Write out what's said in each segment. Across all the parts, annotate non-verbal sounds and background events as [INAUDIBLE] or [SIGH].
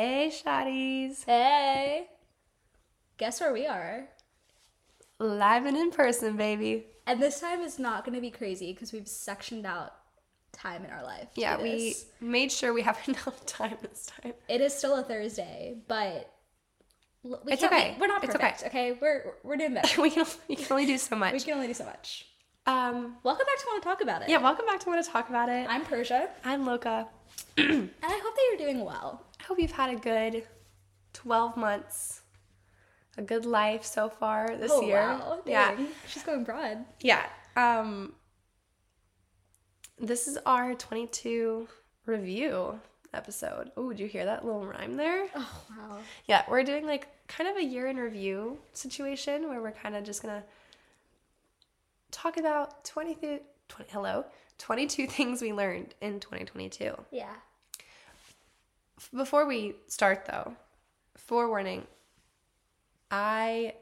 Hey, shotties. Hey. Guess where we are? Live and in person, baby. And this time is not going to be crazy because we've sectioned out time in our life. Yeah, we made sure we have [LAUGHS] enough time this time. It is still a Thursday, but we It's okay. be- we're not It's okay. perfect. okay. we're we're doing better. [LAUGHS] we can we can only do so [LAUGHS] much. we can only do so much. Um, Welcome back to Want to Talk About It. yeah, welcome back to Want to Talk About It. I'm Persis, I'm Loka. [CLEARS THROAT] and I hope that you're doing well. Hope you've had a good 12 months, a good life so far this oh year. wow, Yeah, she's going broad. yeah. Um, this is our 22 review episode. Oh, did you hear that little rhyme there? Oh wow. Yeah, we're doing like kind of a year in review situation where we're kind of just gonna talk about 20, th- 20 hello 22 [LAUGHS] things we learned in 2022. Yeah. Before we start though, forewarning, I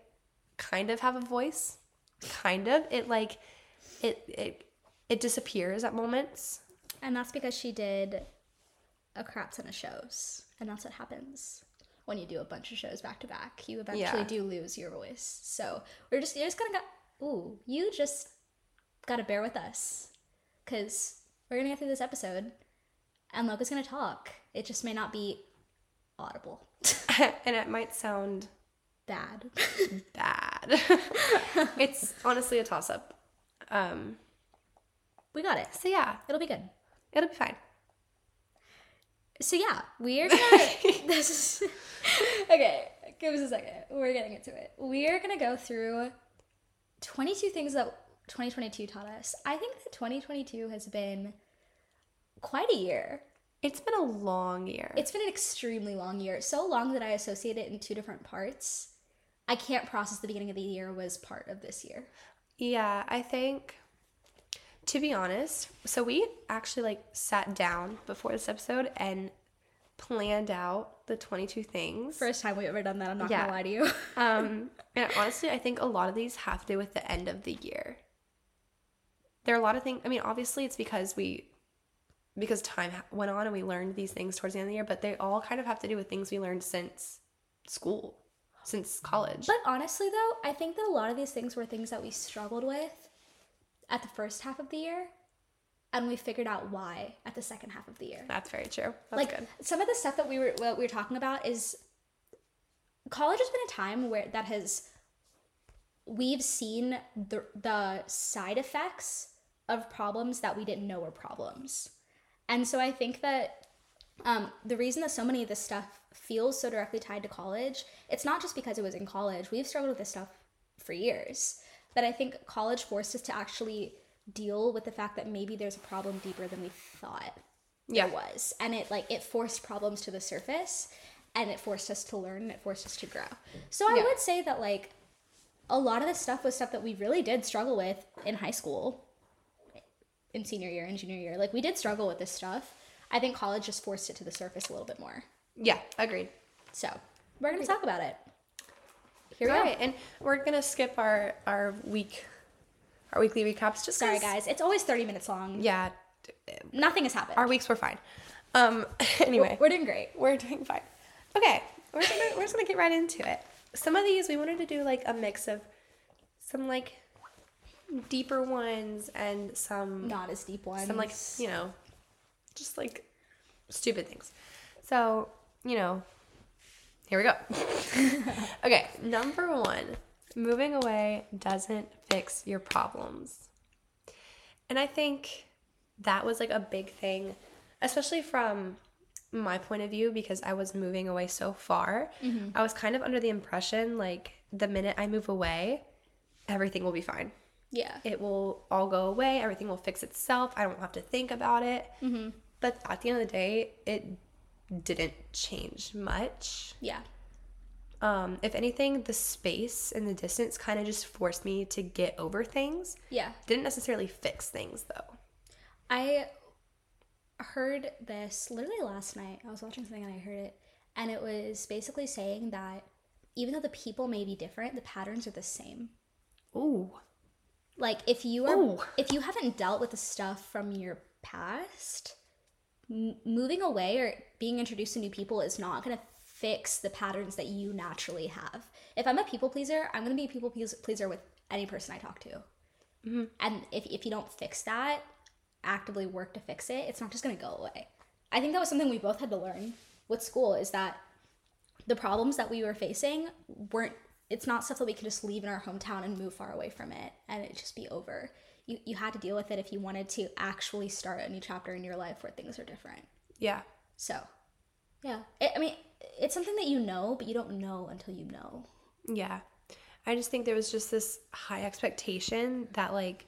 kind of have a voice. Kind of. It like it it it disappears at moments. And that's because she did a crap ton of shows. And that's what happens when you do a bunch of shows back to back. You eventually Yeah. do lose your voice. So we're just, you're just gonna go, ooh, you just gotta bear with us. Because we're gonna get through this episode and Loka's gonna talk. It just may not be audible. [LAUGHS] and it might sound Bad. [LAUGHS] bad. [LAUGHS] it's honestly a toss up. Um we got it. so yeah, It'll be good. it'll be fine. So yeah, we're gonna. this is okay. Give us a second. We're getting into it. We are gonna go through twenty-two things that 2022 taught us. I think that 2022 has been quite a year. It's been a long year. It's been an extremely long year. So long that I associate it in two different parts. I can't process the beginning of the year was part of this year. yeah, I think to be honest, so we actually like sat down before this episode and planned out the 22 things. First time we've ever done that. I'm not Yeah. gonna lie to you. [LAUGHS] Um, [LAUGHS] and honestly, I think a lot of these have to do with the end of the year. There are a lot of things. I mean, obviously, it's because we, because time went on and we learned these things towards the end of the year. But they all kind of have to do with things we learned since school, since college. But honestly, though, I think that a lot of these things were things that we struggled with at the first half of the year, and we figured out why at the second half of the year. That's very true. That's like good. some of the stuff that we were what we were talking about is college has been a time where that has we've seen the the side effects of problems that we didn't know were problems. And so I think that um, the reason that so many of this stuff feels so directly tied to college, it's not just because it was in college. We've struggled with this stuff for years. But I think college forced us to actually deal with the fact that maybe there's a problem deeper than we thought Yeah. there was. And it like it forced problems to the surface and it forced us to learn and it forced us to grow. So I Yeah. would say that like a lot of this stuff was stuff that we really did struggle with in high school in senior year and junior year. Like we did struggle with this stuff. I think college just forced it to the surface a little bit more. Yeah, agreed. So we're gonna talk about it. Here we All go. right, and we're gonna skip our our week, our weekly recaps. Just Sorry guys, it's always 30 minutes long. Yeah, Nothing has happened. our weeks were fine. Um, [LAUGHS] anyway, We're doing great. We're doing fine. Okay, we're just gonna, we're just gonna get right into it. Some of these we wanted to do like a mix of some like deeper ones and some Not as deep ones. some like you know just like stupid things. So you know, here we go. [LAUGHS] okay, number one, moving away doesn't fix your problems, and I think that was like a big thing, especially from my point of view because I was moving away so far. Mm-hmm. I was kind of under the impression like the minute I move away, everything will be fine. Yeah. It will all go away. Everything will fix itself. I don't have to think about it. But at the end of the day, it didn't change much. Yeah. Um, if anything, the space and the distance kind of just forced me to get over things. Yeah. Didn't necessarily fix things though. I heard this literally last night. I was watching something and I heard it. And it was basically saying that even though the people may be different, the patterns are the same. Ooh. Like if you are Ooh. if you haven't dealt with the stuff from your past, m- moving away or being introduced to new people is not going to fix the patterns that you naturally have. If I'm a people pleaser, I'm going to be a people pleaser with any person I talk to. Mm-hmm. And if, if you don't fix that, actively work to fix it, it's not just going to go away. I think that was something we both had to learn with school is that the problems that we were facing weren't it's not stuff that we can just leave in our hometown and move far away from it and it just be over you, you had to deal with it if you wanted to actually start a new chapter in your life where things are different Yeah. so yeah it, i mean it's something that you know but you don't know until you know Yeah. I just think there was just this high expectation that like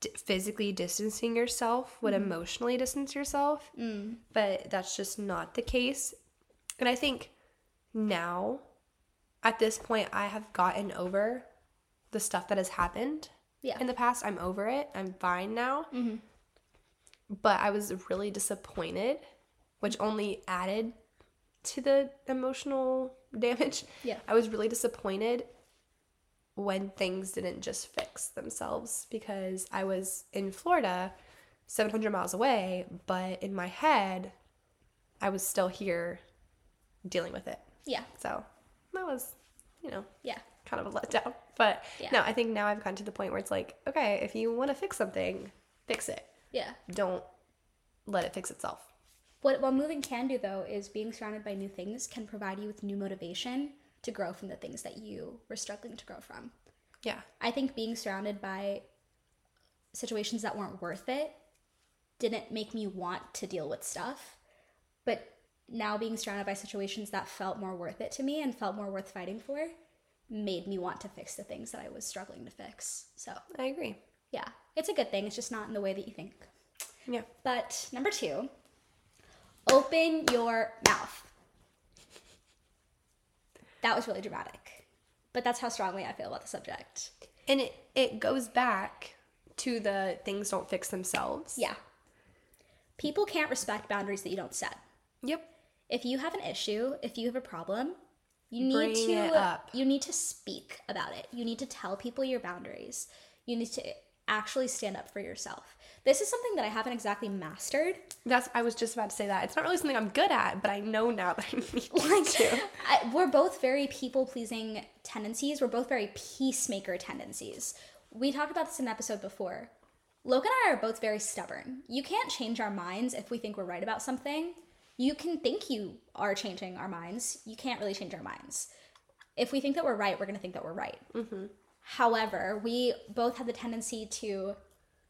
d- physically distancing yourself would mm-hmm. emotionally distance yourself. Mm. But that's just not the case. And I think now at this point I have gotten over the stuff that has happened Yeah. in the past. I'm over it. I'm fine now. Mm-hmm. But I was really disappointed, which only added to the emotional [LAUGHS] damage. Yeah. I was really disappointed when things didn't just fix themselves because I was in Florida, 700 miles away, but in my head, I was still here dealing with it. Yeah So that was, you know, yeah kind of a letdown. But Yeah. no, I think now I've gotten to the point where it's like, okay, if you want to fix something, fix it. yeah Don't let it fix itself. what, what moving can do though is being surrounded by new things can provide you with new motivation to grow from the things that you were struggling to grow from Yeah. I think being surrounded by situations that weren't worth it didn't make me want to deal with stuff. But now being surrounded by situations that felt more worth it to me and felt more worth fighting for made me want to fix the things that I was struggling to fix. So, I agree. yeah, it's a good thing. It's just not in the way that you think. Yeah. But number two, open your mouth. That was really dramatic. But that's how strongly I feel about the subject. And it, it goes back to the things don't fix themselves. Yeah. People can't respect boundaries that you don't set. Yep. If you have an issue, if you have a problem, you need to you need to speak about it. You need to tell people your boundaries. You need to actually stand up for yourself. This is something that I haven't exactly mastered. That's I was just about to say that. It's not really something I'm good at, but I know now that I need to. [LAUGHS] I, we're both very people pleasing tendencies. We're both very peacemaker tendencies. We talked about this in an episode before. Loka and I are both very stubborn. You can't change our minds if we think we're right about something. You can think you are changing our minds. You can't really change our minds. If we think that we're right, we're going to think that we're right. Mm-hmm. However, we both have the tendency to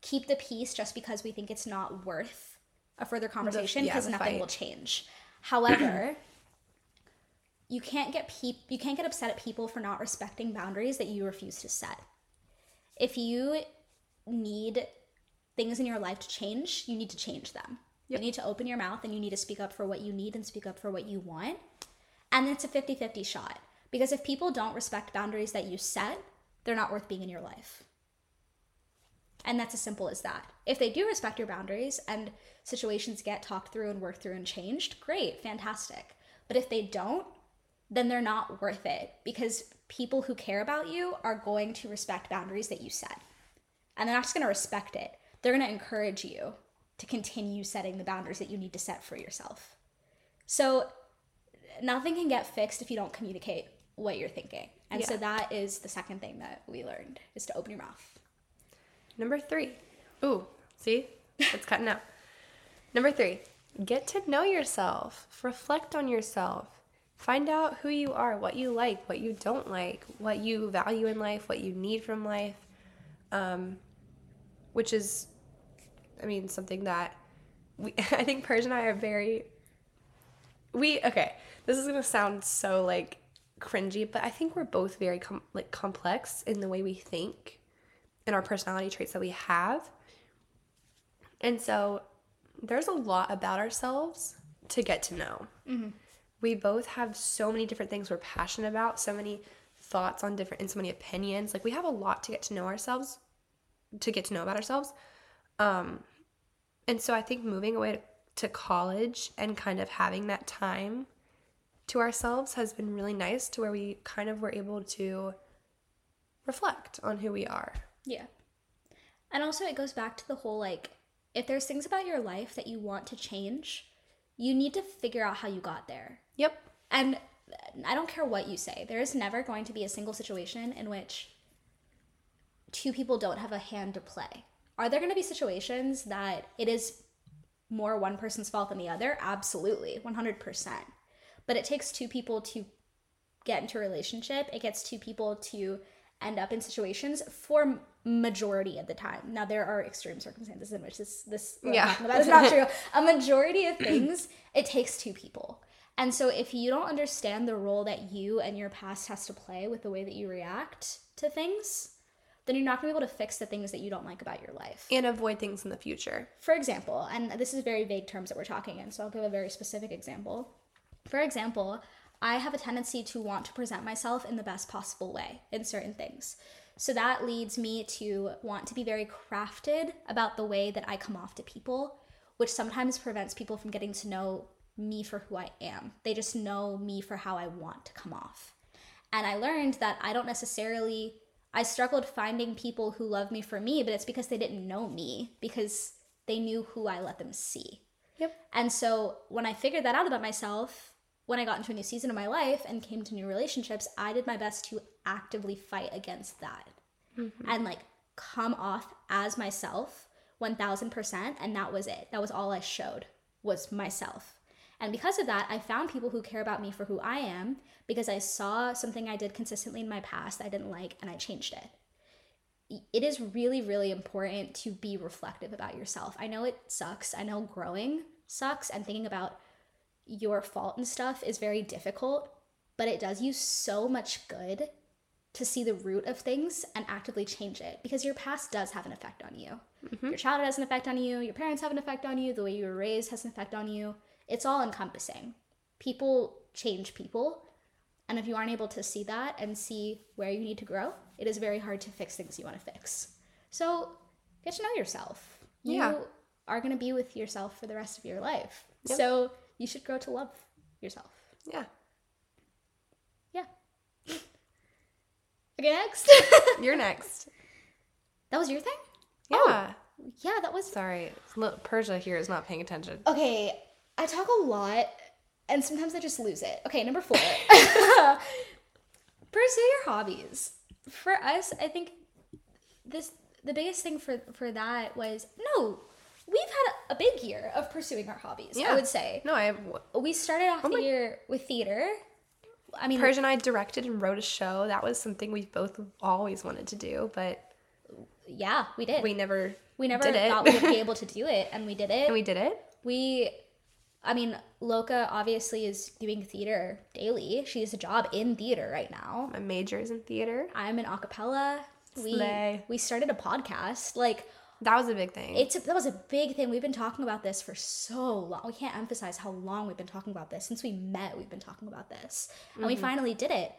keep the peace just because we think it's not worth a further conversation because the nothing fight. will change. However, [CLEARS THROAT] you can't get peop- you can't get upset at people for not respecting boundaries that you refuse to set. If you need things in your life to change, you need to change them. You need to open your mouth and you need to speak up for what you need and speak up for what you want. And it's a 50-50 shot because if people don't respect boundaries that you set, they're not worth being in your life. And that's as simple as that. If they do respect your boundaries and situations get talked through and worked through and changed, great, fantastic. But if they don't, then they're not worth it because people who care about you are going to respect boundaries that you set. And they're not just going to respect it, they're going to encourage you to continue setting the boundaries that you need to set for yourself. So nothing can get fixed if you don't communicate what you're thinking. And so that is the second thing that we learned is to open your mouth. Number three. Ooh, see? It's cutting out. Number three, get to know yourself. Reflect on yourself. Find out who you are, what you like, what you don't like, what you value in life, what you need from life. Um, which is, I mean, something that we, [LAUGHS] I think Persis and I are very, we, okay, this is going to sound so like cringy, but I think we're both very com- like complex in the way we think and our personality traits that we have. And so there's a lot about ourselves to get to know. Mm-hmm. We both have so many different things we're passionate about, so many thoughts on different and so many opinions. Like we have a lot to get to know ourselves, to get to know about ourselves. Um, and so I think moving away to, to college and kind of having that time to ourselves has been really nice to where we kind of were able to reflect on who we are. Yeah. And also, it goes back to the whole like, if there's things about your life that you want to change, you need to figure out how you got there. Yep. And I don't care what you say, there is never going to be a single situation in which two people don't have a hand to play. Are there going to be situations that it is more one person's fault than the other? Absolutely, 100%. But it takes two people to get into a relationship. It gets two people to end up in situations for majority of the time. Now there are extreme circumstances in which this this Yeah. about is not true. [LAUGHS] A majority of things it takes two people. And so if you don't understand the role that you and your past has to play with the way that you react to things, then you're not going to be able to fix the things that you don't like about your life. And avoid things in the future. For example, and this is very vague terms that we're talking in, so I'll give a very specific example. For example, I have a tendency to want to present myself in the best possible way in certain things. So that leads me to want to be very crafted about the way that I come off to people, which sometimes prevents people from getting to know me for who I am. They just know me for how I want to come off. And I learned that I don't necessarily, I struggled finding people who love me for me, but it's because they didn't know me, because they knew who I let them see. Yep. And so when I figured that out about myself, when I got into a new season of my life and came to new relationships, I did my best to actively fight against that mm-hmm. and like come off as myself 1000%. And that was it. That was all I showed was myself. And because of that, I found people who care about me for who I am because I saw something I did consistently in my past I didn't like and I changed it. It is really really important to be reflective about yourself. I know it sucks. I know growing sucks and thinking about your fault and stuff is very difficult but it does you so much good to see the root of things and actively change it because your past does have an effect on you. Mm-hmm. Your childhood has an effect on you. Your parents have an effect on you. The way you were raised has an effect on you it's all encompassing people change people and if you aren't able to see that and see where you need to grow, it is very hard to fix things you want to fix. So get to know yourself. You Yeah. are going to be with yourself for the rest of your life. Yep. So you should grow to love yourself. Yeah. Yeah. [LAUGHS] okay, next. [LAUGHS] You're next. that was your thing? Yeah. Oh, yeah, that was. Sorry. Persis here is not paying attention. Okay, I talk a lot and sometimes I just lose it. Okay, number four. [LAUGHS] [LAUGHS] Pursue your hobbies. For us, I think this the biggest thing for for that was no, we've had a, a big year of pursuing our hobbies. Yeah. I would say No, I we started off oh the my- year with theater. I mean, Persis and I directed and wrote a show. That was something we both always wanted to do, but yeah, we did. we never We never did it. thought we would be [LAUGHS] able to do it, and we did it. and we did it. we i mean Loka obviously is doing theater daily. She has a job in theater right now. My major is in theater. i'm in acapella we Slay. we started a podcast. Like That was a big thing. it's a, that was a big thing. We've been talking about this for so long. We can't emphasize how long we've been talking about this. Since we met we've been talking about this. And we finally did it.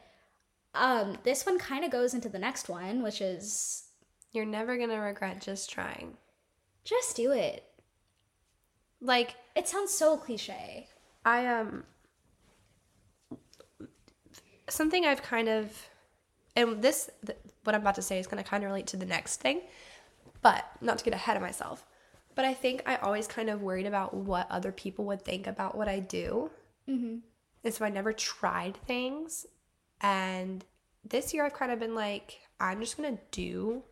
Um this one kind of goes into the next one which is You're never gonna regret just trying. just do it Like it sounds so cliche I um something I've kind of and this th- what I'm about to say is going to kind of relate to the next thing, but not to get ahead of myself. But I think I always kind of worried about what other people would think about what I do, mm-hmm. and so I never tried things. And this year I've kind of been like, I'm just gonna do,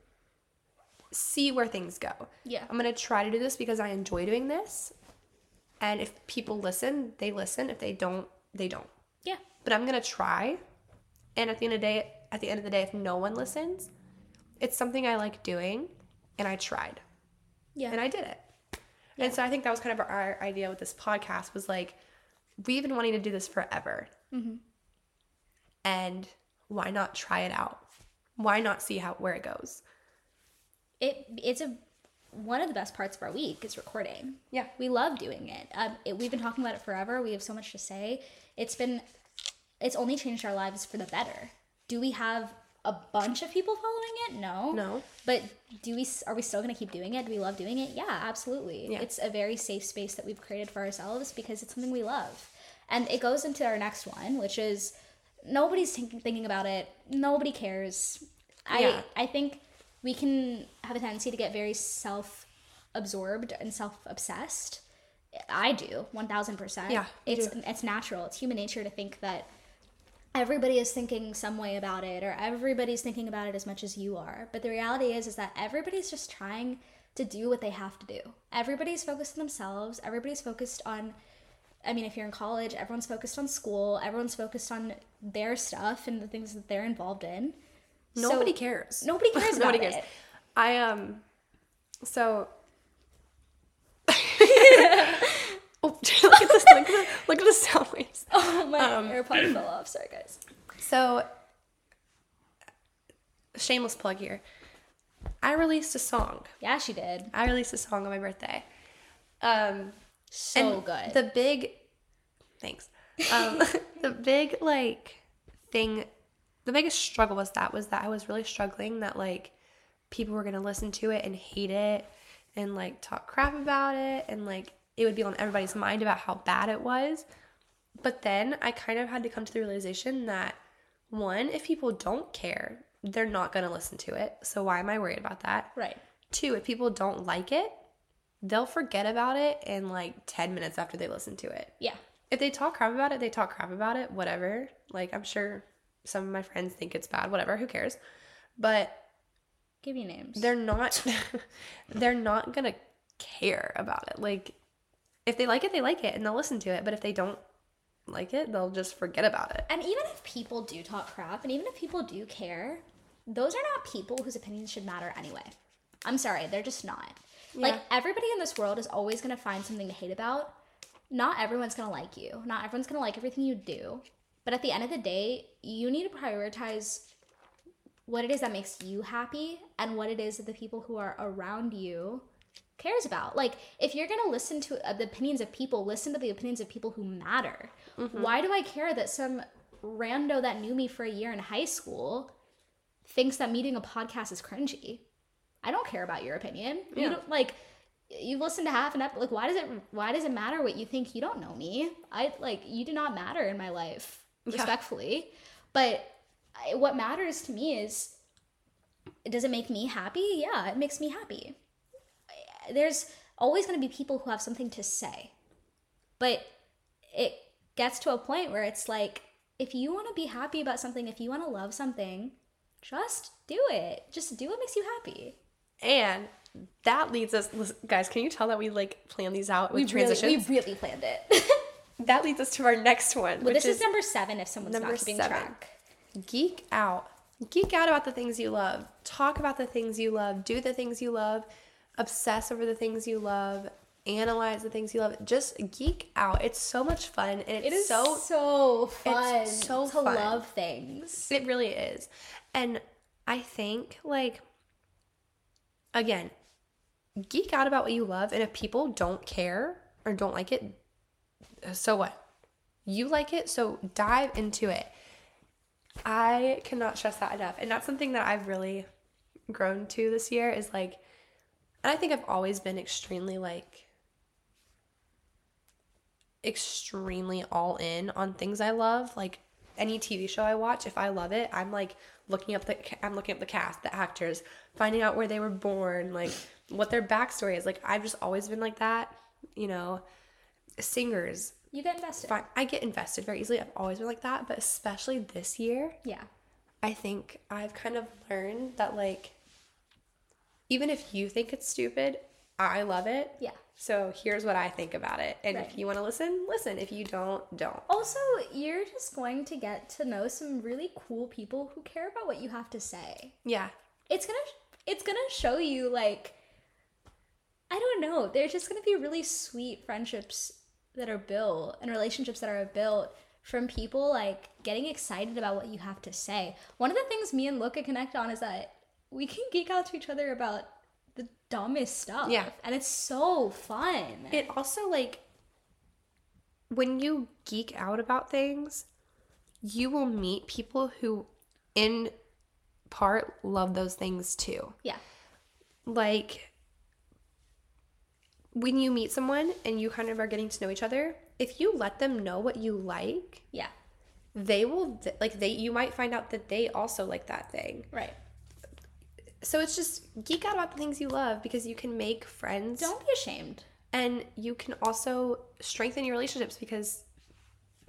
see where things go. Yeah. I'm gonna try to do this because I enjoy doing this, and if people listen, they listen. If they don't, they don't. yeah But I'm gonna try. And at the end of the day, at the end of the day, if no one listens, it's something I like doing, and I tried, yeah and I did it. Yeah. And so I think that was kind of our idea with this podcast was like, we've been wanting to do this forever, Mm-hmm. and why not try it out? Why not see how where it goes? it it's a one of the best parts of our week is recording. Yeah. we love doing it. Um, it. We've been talking about it forever. We have so much to say. It's been, it's only changed our lives for the better. Do we have a bunch of people following it? No. No. But do we? Are we still going to keep doing it? Do we love doing it? Yeah, absolutely. Yeah. It's a very safe space that we've created for ourselves because it's something we love, and it goes into our next one, which is nobody's thinking thinking about it. Nobody cares. Yeah. I I think we can have a tendency to get very self absorbed and self-obsessed. I do, 1000%. Yeah, It's do. it's natural. It's human nature to think that everybody is thinking some way about it or everybody's thinking about it as much as you are. But the reality is is that everybody's just trying to do what they have to do. Everybody's focused on themselves. Everybody's focused on I mean, if you're in college, everyone's focused on school. Everyone's focused on their stuff and the things that they're involved in. Nobody So- cares. Nobody [LAUGHS] cares about Nobody it. I um so [LAUGHS] Oh, [LAUGHS] look at this look at the, look at the sound waves. Oh, my Um, AirPod fell off. Sorry, guys. So shameless plug here. I released a song. Yeah, she did. I released a song on my birthday. Um So good. The big thanks. Um the big like thing the biggest struggle was that was that I was really struggling that like people were gonna listen to it and hate it and like talk crap about it and like it would be on everybody's mind about how bad it was. But then I kind of had to come to the realization that one, if people don't care, they're not gonna listen to it. So why am I worried about that? right. Two, if people don't like it, they'll forget about it in like 10 minutes after they listen to it. Yeah. If they talk crap about it, they talk crap about it, whatever. Like, I'm sure some of my friends think it's bad, whatever, who cares? But Give me names. they're not, [LAUGHS] [LAUGHS] they're not gonna care about it. Like, if they like it, they like it and they'll listen to it. But if they don't like it, they'll just forget about it. And even if people do talk crap, and even if people do care, those are not people whose opinions should matter anyway. I'm sorry, they're just not. Like everybody in this world is always gonna find something to hate about. Not everyone's gonna like you. Not everyone's gonna like everything you do. But at the end of the day, you need to prioritize what it is that makes you happy and what it is that the people who are around you cares about. Like, if you're gonna listen to uh, the opinions of people, listen to the opinions of people who matter. Why do I care that some rando that knew me for a year in high school thinks that meeting a podcast is cringy? I don't care about your opinion. You don't like. You've listened to half an episode. Like, why does it? Why does it matter what you think? You don't know me. I like you do not matter in my life, Yeah. respectfully. But I, what matters to me is, does it make me happy? Yeah, it makes me happy there's always going to be people who have something to say. But it gets to a point where it's like, if you want to be happy about something, if you want to love something, just do it. Just do what makes you happy. And that leads us, guys, can you tell that we like plan these out with We transitions? Really, we really planned it. [LAUGHS] that leads us to our next one, which this is, is number seven if someone's not keeping seven. track. geek out. Geek out about the things you love. Talk about the things you love. Do the things you love. Obsess over the things you love. Analyze the things you love. Just geek out. It's so much fun and it's It is so so, fun so to fun. love things. It really is. And I think, like, again, geek out about what you love. And if people don't care or don't like it, so what? You like it, so dive into it. I cannot stress that enough. And that's something that I've really grown to this year is like, and I think I've always been extremely, like, extremely all in on things I love. Like any TV show I watch, if I love it, I'm like looking up the I'm looking up the cast, the actors, finding out where they were born, like what their backstory is. Like I've just always been like that, you know. Singers, You get invested. fine. I get invested very easily. I've always been like that, but especially this year, Yeah. I think I've kind of learned that like even if you think it's stupid, I love it. Yeah. So here's what I think about it. And Right. if you want to listen, listen. If you don't, don't. Also, you're just going to get to know some really cool people who care about what you have to say. Yeah. it's gonna it's gonna show you like i don't know there's just gonna be really sweet friendships that are built and relationships that are built from people like getting excited about what you have to say one of the things me and Loka connect on is that we can geek out to each other about the dumbest stuff Yeah. and it's so fun It also like when you geek out about things, you will meet people who in part love those things too. yeah Like when you meet someone and you kind of are getting to know each other, if you let them know what you like, yeah they will like they you might find out that they also like that thing. right So it's just geek out about the things you love because you can make friends Don't be ashamed. and you can also strengthen your relationships because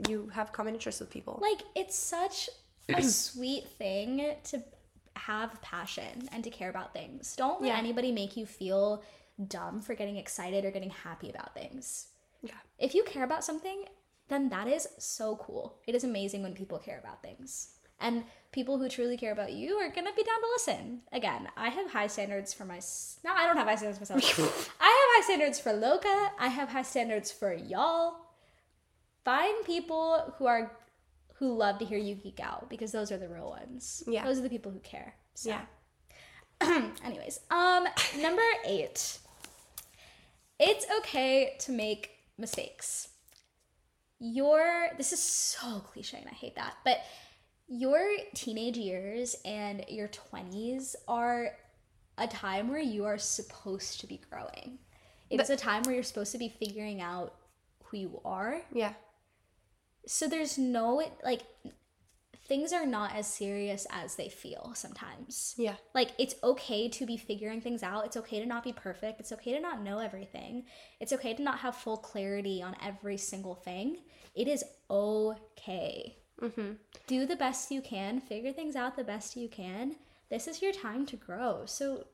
you have common interests with people. Like it's such [CLEARS THROAT] a sweet thing to have passion and to care about things. Don't let Yeah. anybody make you feel dumb for getting excited or getting happy about things. Yeah. If you care about something, then that is so cool. It is amazing when people care about things. And people who truly care about you are gonna be down to listen. Again, I have high standards for my. No, I don't have high standards for myself. [LAUGHS] I have high standards for Loka. I have high standards for y'all. Find people who are who love to hear you geek out because those are the real ones. Yeah. Those are the people who care. So. Yeah. [CLEARS THROAT] Anyways, um, number eight. It's okay to make mistakes. Your this is so cliche and I hate that, but your teenage years and your 20s are a time where you are supposed to be growing. It's a time where you're supposed to be figuring out who you are. Yeah. So there's no like things are not as serious as they feel sometimes. Yeah. like it's okay to be figuring things out. It's okay to not be perfect. It's okay to not know everything. It's okay to not have full clarity on every single thing. It is okay. Mm-hmm. do the best you can. Figure things out the best you can. This is your time to grow. So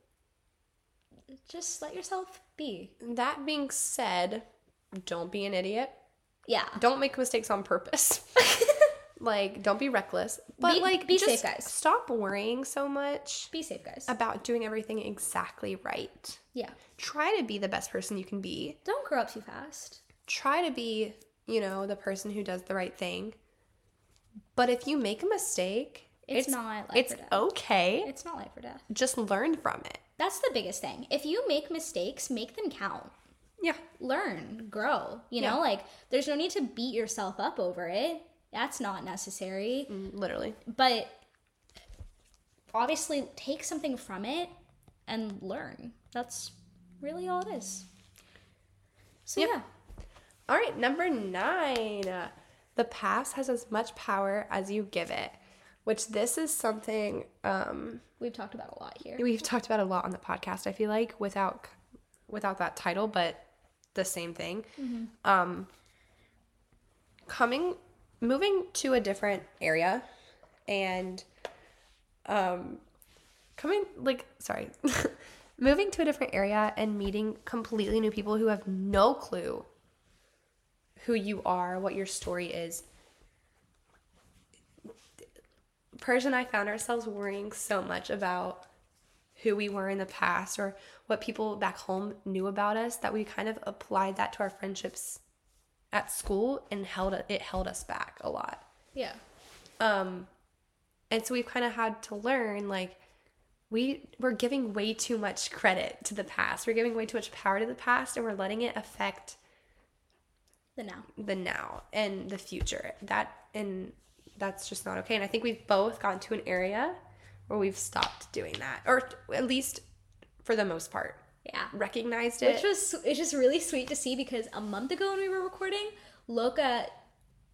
just let yourself be. That being said, don't be an idiot. yeah. Don't make mistakes on purpose. [LAUGHS] like, don't be reckless. But Be- like, be safe, guys. Stop worrying so much be safe guys about doing everything exactly right. yeah Try to be the best person you can be. don't grow up too fast Try to be, you know, the person who does the right thing. But if you make a mistake, It's not life it's or death. okay. it's not life or death Just learn from it. that's the biggest thing if you make mistakes make them count Yeah. learn, grow. You know, like there's no need to beat yourself up over it. That's not necessary. Mm, Literally. But obviously, take something from it and learn. That's really all it is. So, Yep. yeah. All right, number nine. The past has as much power as you give it, which this is something um, We've talked about a lot here. we've talked about a lot on the podcast. I feel like without without that title, but the same thing. Um, coming, moving to a different area, and um, coming like sorry, [LAUGHS] moving to a different area and meeting completely new people who have no clue who you are, what your story is. Persis and I found ourselves worrying so much about who we were in the past or what people back home knew about us that we kind of applied that to our friendships at school and held it held us back a lot. Yeah. Um and so we've kind of had to learn like we we're giving way too much credit to the past. We're giving way too much power to the past and we're letting it affect The now. the now and the future. That and that's just not okay. And I think we've both gotten to an area where we've stopped doing that, or at least for the most part, Yeah. recognized it. Which was it's just really sweet to see because a month ago when we were recording, Loka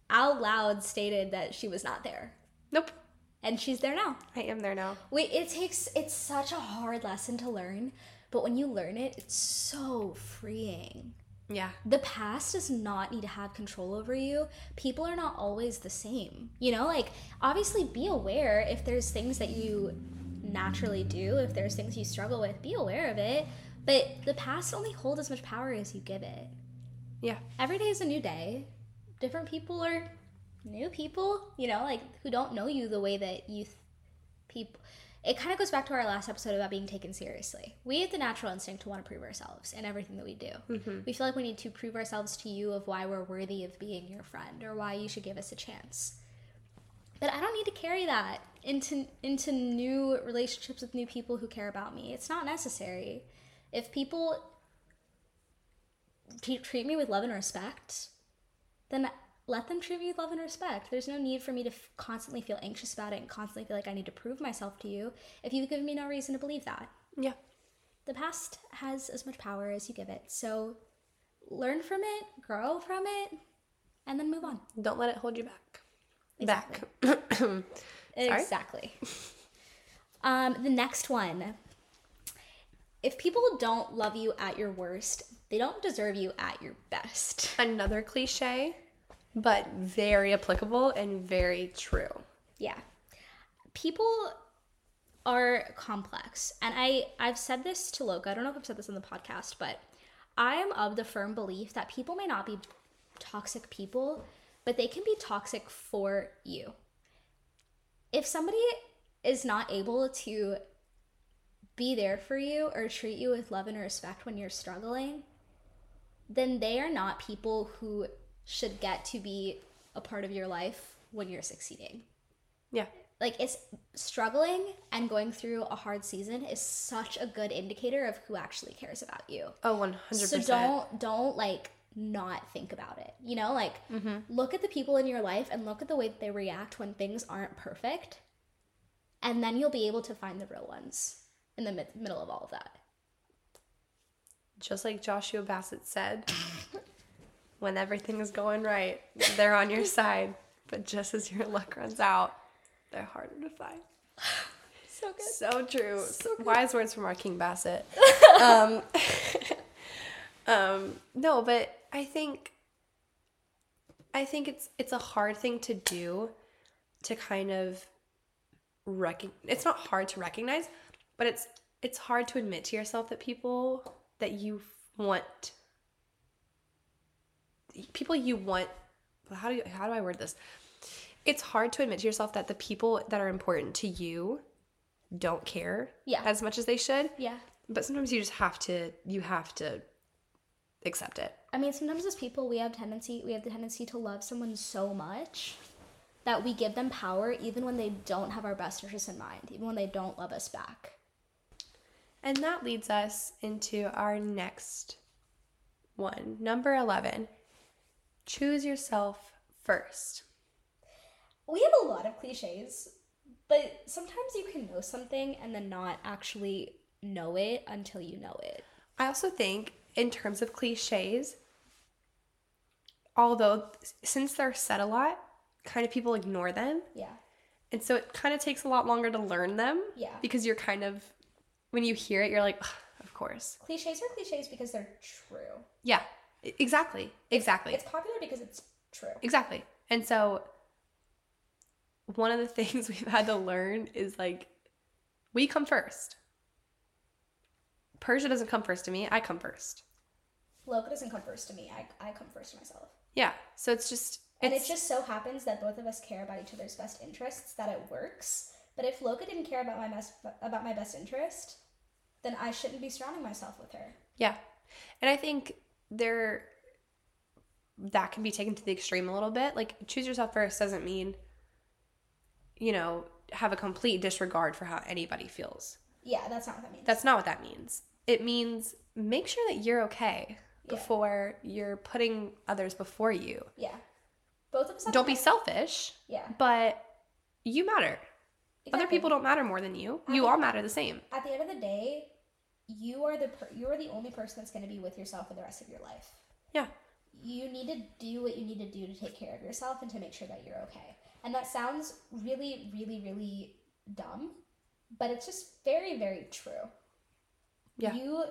out loud stated that she was not there. nope, And she's there now. I am there now. Wait, it takes it's such a hard lesson to learn, but when you learn it, it's so freeing. Yeah, The past does not need to have control over you. People are not always the same. You know, like obviously be aware if there's things that you naturally do, if there's things you struggle with, be aware of it. But the past only holds as much power as you give it. yeah, Every day is a new day. Different people are new people, you know, like who don't know you the way that you th- people it kind of goes back to our last episode about being taken seriously. We have the natural instinct to want to prove ourselves in everything that we do. Mm-hmm. We feel like we need to prove ourselves to you of why we're worthy of being your friend or why you should give us a chance. But I don't need to carry that into into new relationships with new people who care about me. It's not necessary. If people t- treat me with love and respect, then let them treat me with love and respect. There's no need for me to f- constantly feel anxious about it and constantly feel like I need to prove myself to you if you've given me no reason to believe that. yeah, The past has as much power as you give it. So learn from it, grow from it, and then move on. don't let it hold you back. Exactly. Back. [COUGHS] Exactly. [LAUGHS] um, the next one if people don't love you at your worst, they don't deserve you at your best. Another cliche, but very applicable and very true. Yeah. People are complex. And I I've said this to Loka. I don't know if I've said this on the podcast, but I am of the firm belief that people may not be toxic people, but they can be toxic for you. If somebody is not able to be there for you or treat you with love and respect when you're struggling, then they are not people who should get to be a part of your life when you're succeeding. Yeah. Like it's struggling and going through a hard season is such a good indicator of who actually cares about you. Oh, 100%. So don't don't like not think about it. You know, like look at the people in your life and look at the way that they react when things aren't perfect. And then you'll be able to find the real ones in the mid- middle of all of that. Just like Joshua Bassett said, [LAUGHS] when everything is going right, they're on your side. But just as your luck runs out, they're harder to find. [LAUGHS] So good. So true. Wise words from our King Bassett. [LAUGHS] um, um, no, but I think I think it's it's a hard thing to do to kind of recognize. It's not hard to recognize, but it's it's hard to admit to yourself that people that you want people you want how do you, how do I word this? It's hard to admit to yourself that the people that are important to you don't care Yeah. as much as they should. Yeah. But sometimes you just have to you have to accept it. I mean, sometimes as people, we have tendency we have the tendency to love someone so much that we give them power even when they don't have our best interests in mind, even when they don't love us back. And that leads us into our next one. Number 11. Choose yourself first. We have a lot of cliches, but sometimes you can know something and then not actually know it until you know it. I also think in terms of cliches, although since they're said a lot, kind of people ignore them. Yeah. And so it kind of takes a lot longer to learn them. Yeah. Because you're kind of when you hear it, you're like, "Ugh, of course. Cliches are cliches because they're true. Yeah. Exactly. Exactly. It's popular because it's true. Exactly. And so one of the [LAUGHS] things we've had to learn is like we come first. Persis doesn't come first to me, I come first. Loka doesn't come first to me. I, I come first to myself. Yeah. So it's just And it just so happens that both of us care about each other's best interests, that it works. But if Loka didn't care about my best about my best interest, then I shouldn't be surrounding myself with her. yeah. And I think there that can be taken to the extreme a little bit. Like choose yourself first doesn't mean you know, have a complete disregard for how anybody feels. Yeah, that's not what that means. That's not what that means. It means make sure that you're okay Yeah. before you're putting others before you. yeah. Both of us Don't be selfish, Yeah. but you matter. Other people don't matter more than you. You think- all matter the same. At the end of the day, you are the per- you are the only person that's going to be with yourself for the rest of your life. Yeah. you need to do what you need to do to take care of yourself and to make sure that you're okay. And that sounds really, really, really dumb, but it's just very, very true. Yeah. You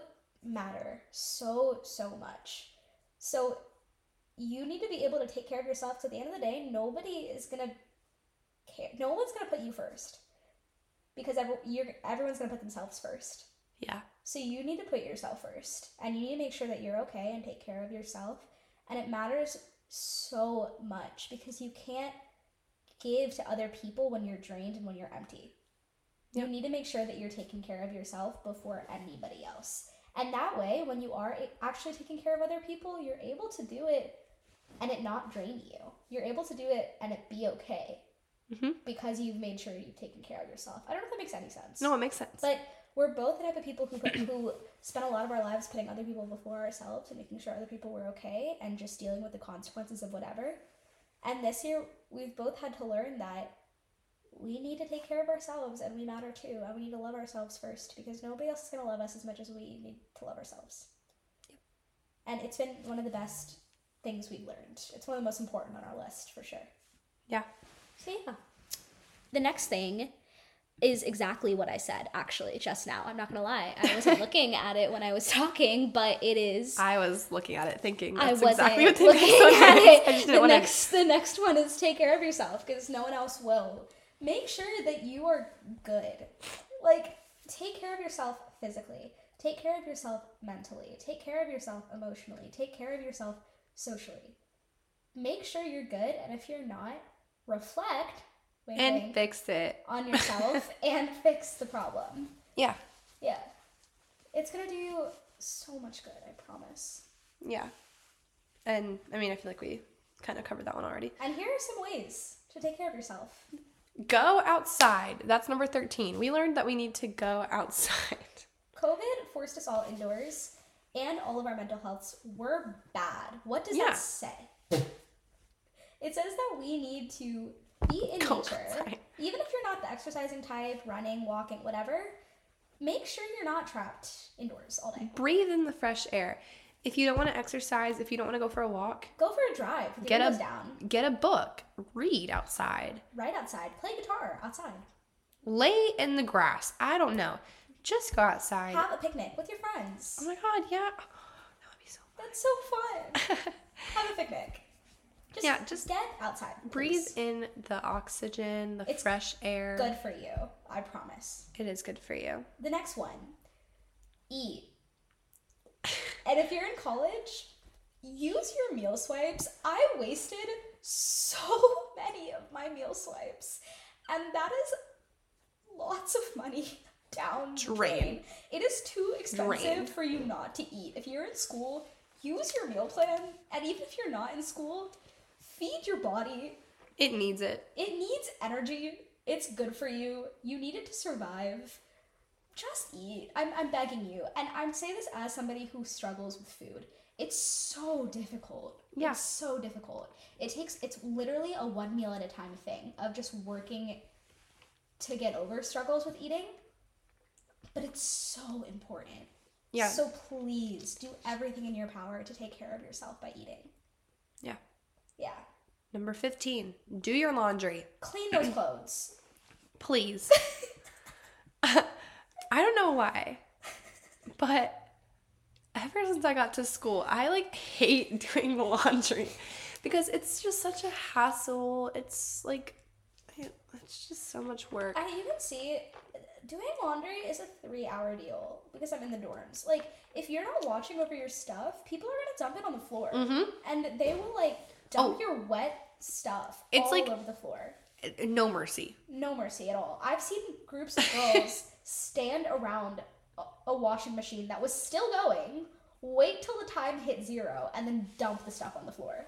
matter so, so much. So you need to be able to take care of yourself. So at the end of the day, nobody is going to care. No one's going to put you first because every, you're, everyone's going to put themselves first. Yeah. So you need to put yourself first and you need to make sure that you're okay and take care of yourself. And it matters so much because you can't give to other people when you're drained and when you're empty. You need to make sure that you're taking care of yourself before anybody else. And that way, when you are actually taking care of other people, you're able to do it and it not drain you. You're able to do it and it be okay Mhm. because you've made sure you've taken care of yourself. I don't know if that makes any sense. No, it makes sense. But we're both the type of people who put, who [CLEARS THROAT] spend a lot of our lives putting other people before ourselves and making sure other people were okay and just dealing with the consequences of whatever. And this year, we've both had to learn that we need to take care of ourselves and we matter too. And we need to love ourselves first because nobody else is going to love us as much as we need to love ourselves. And it's been one of the best things we've learned. It's one of the most important on our list for sure. yeah. So yeah. The next thing, is exactly what I said actually just now. I'm not gonna lie. I wasn't [LAUGHS] looking at it when I was talking, but it is I was looking at it thinking I that's wasn't exactly what the looking next at it. I just the didn't want to. next the next one is take care of yourself because no one else will. Make sure that you are good. Like take care of yourself physically. Take care of yourself mentally. Take care of yourself emotionally. Take care of yourself socially. Make sure you're good and if you're not, reflect wink, And wink, fixed it. on [LAUGHS] yourself and fix the problem. Yeah. Yeah. It's going to do you so much good, I promise. Yeah. And I mean, I feel like we kind of covered that one already. And here are some ways to take care of yourself. Go outside. That's number 13. We learned that we need to go [LAUGHS] outside. COVID forced us all indoors, and all of our mental healths were bad. What does Yeah. that say? [LAUGHS] it says that we need to be in Go nature. outside. Even if you're not the exercising type, running, walking, whatever, make sure you're not trapped indoors all day. Breathe in the fresh air. If you don't want to exercise, if you don't want to go for a walk, Go for a drive Get a- down. get a book, read outside, Right outside. Play guitar outside. lay in the grass. I don't know. Just go outside. Have a picnic with your friends. oh my god, yeah. [GASPS] That would be so That's so fun. [LAUGHS] Have a picnic. Just, Yeah, just get outside. breathe please. in the oxygen, the It's fresh air. Good for you. I promise. It is good for you. The next one, eat. and if you're in college, use your meal swipes. I wasted so [LAUGHS] many of my meal swipes, and that is lots of money [LAUGHS] down the Drain. drain. It is too expensive Drain. for you not to eat. If you're in school, use your meal plan, and even if you're not in school, feed your body. It needs it. It needs energy. It's good for you. You need it to survive. Just eat. I'm, I'm begging you. And I'm saying this as somebody who struggles with food. It's so difficult. Yeah. It's so difficult. It takes, it's literally a one meal at a time thing of just working to get over struggles with eating. But it's so important. Yeah. So please do everything in your power to take care of yourself by eating. Yeah. Yeah. Number 15, do your laundry. Clean those [CLEARS THROAT] clothes. Please. [LAUGHS] I don't know why, but ever since I got to school, I like hate [LAUGHS] doing laundry because it's just such a hassle. It's like, it's just so much work. I even see doing laundry is a three hour deal because I'm in the dorms. Like, if you're not watching over your stuff, people are gonna dump it on the floor, mm-hmm. and they will like dump. Oh. your wet stuff It's all like- over the floor. No mercy. No mercy at all. I've seen groups of girls [LAUGHS] stand around a, washing machine that was still going, wait till the time hit zero, and then dump the stuff on the floor.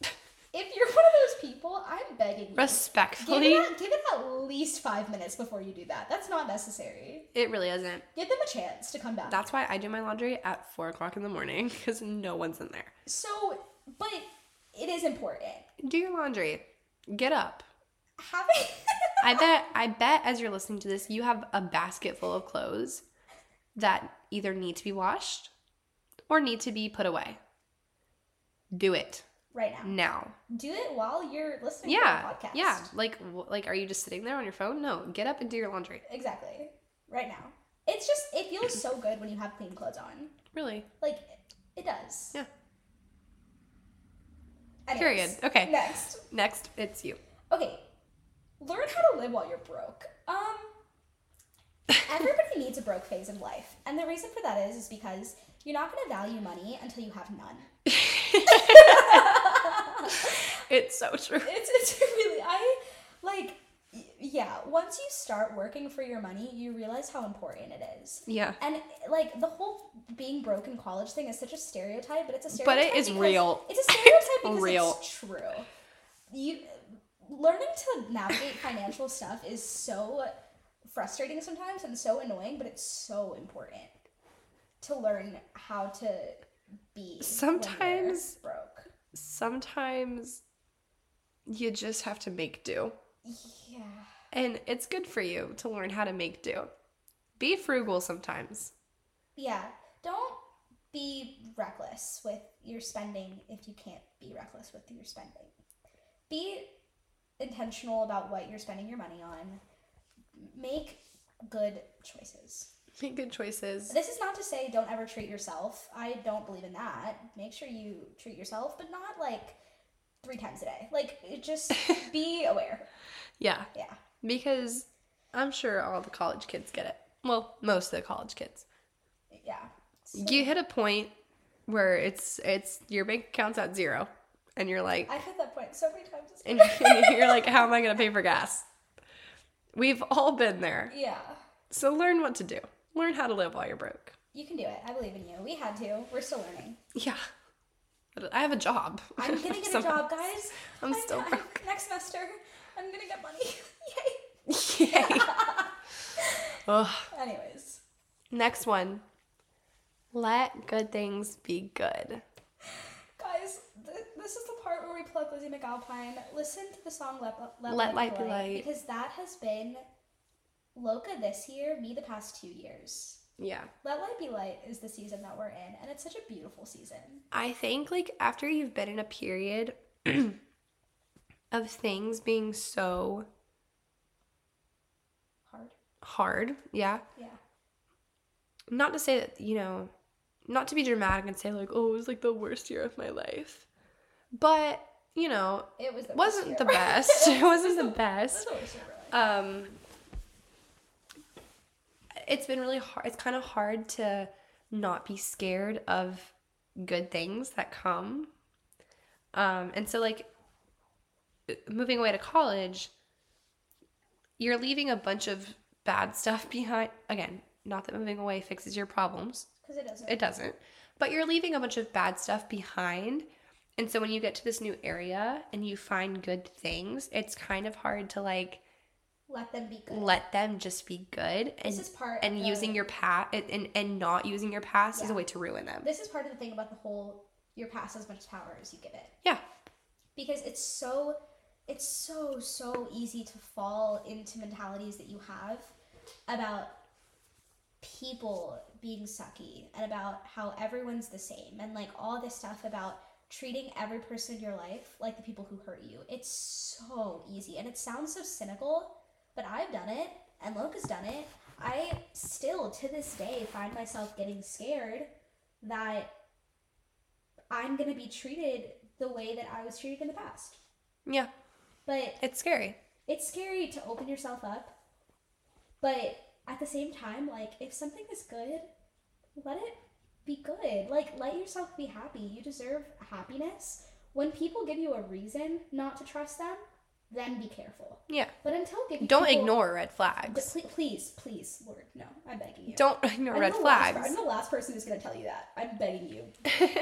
[LAUGHS] If you're one of those people, I'm begging you. Give Respectfully, it, at, give it at least five minutes before you do that. That's not necessary. it really isn't. Give them a chance to come back. That's why I do my laundry at four o'clock in the morning because no one's in there. so, but it is important. Do your laundry. Get up. Having [LAUGHS] I bet I bet as you're listening to this, you have a basket full of clothes that either need to be washed or need to be put away. Do it right now. now. Do it while you're listening Yeah, to the podcast. yeah. Like, like, are you just sitting there on your phone? No, get up and do your laundry. Exactly. Right now. It's just it feels [LAUGHS] so good when you have clean clothes on. Really? Like it does. Yeah. Period. Okay. Next. Next, it's you. Okay. Learn how to live while you're broke. Um everybody [LAUGHS] needs a broke phase in life. And the reason for that is is because you're not going to value money until you have none. [LAUGHS] It's so true. [LAUGHS] It's it's really I like yeah, once you start working for your money, you realize how important it is. Yeah. And like the whole being broke in college thing is such a stereotype, but it's a stereotype. But it is real. It's a stereotype [LAUGHS] because Real. it's true. You learning to navigate financial stuff is so frustrating sometimes and so annoying, but it's so important to learn how to be Sometimes- broke. Sometimes you just have to make do. Yeah. And it's good for you to learn how to make do. Be frugal sometimes. Yeah. Don't be reckless with your spending if you can't be reckless with your spending. Be intentional about what you're spending your money on. make good choices. Make good choices. This is not to say don't ever treat yourself. I don't believe in that. Make sure you treat yourself, but not like three times a day. Like just [LAUGHS] be aware. Yeah. Yeah. Because I'm sure all the college kids get it. Well, most of the college kids. Yeah. So- You hit a point where it's it's your bank account's at zero, and you're like, I've hit that point so many times. This and [LAUGHS] you're like, how am I gonna [LAUGHS] pay for gas? We've all been there. yeah. So learn what to do. Learn how to live while you're broke. You can do it. I believe in you. We had to. We're still learning. Yeah. But I have a job. I'm gonna get a [LAUGHS] job, guys. [LAUGHS] I'm still broke. Next semester, I'm gonna get money. [LAUGHS] Yay. Yay. Ugh. Anyways, Next one. Let good things be good. guys, th- this is the part where we plug Lizzie McAlpine. Listen to the song "Let, Let, Let Light Be Light. because that has been Loka this year, me the past two years. Yeah. Let Light Be Light is the season that we're in, and it's such a beautiful season. I think like after you've been in a period [CLEARS THROAT] of things being so Hard. hard, yeah. Yeah. Not to say that, you know, not to be dramatic and say like, oh, it was like the worst year of my life. But, you know, It was the [LAUGHS] wasn't the best. [LAUGHS] it wasn't the best. the worst year of our life. um it's been really hard it's kind of hard to not be scared of good things that come. Um and so like moving away to college you're leaving a bunch of bad stuff [LAUGHS] behind again not that moving away fixes your problems. Because it doesn't. it doesn't. But you're leaving a bunch of bad stuff behind and so when you get to this new area and you find good things it's kind of hard to like Let them be good. let them just be good and This is part and the- using your past and, and and not using your past is a way to ruin them This is part of the thing about the whole your past as much power as you give it. yeah Because it's so it's so so easy to fall into mentalities that you have about people being sucky and about how everyone's the same and like all this stuff about treating every person in your life like the people who hurt you. It's so easy and it sounds so cynical, but I've done it and Loka's done it. I still to this day find myself getting scared that I'm going to be treated the way that I was treated in the past. yeah But it's scary it's scary to open yourself up. But at the same time, like if something is good, let it be good. Like let yourself be happy. You deserve happiness. When people give you a reason not to trust them, then be careful. yeah But until giving don't people- ignore red flags please, please, please, Lord, no, I'm begging you. don't ignore I'm red the last- flags I'm the last person who's gonna tell you that. I'm begging you.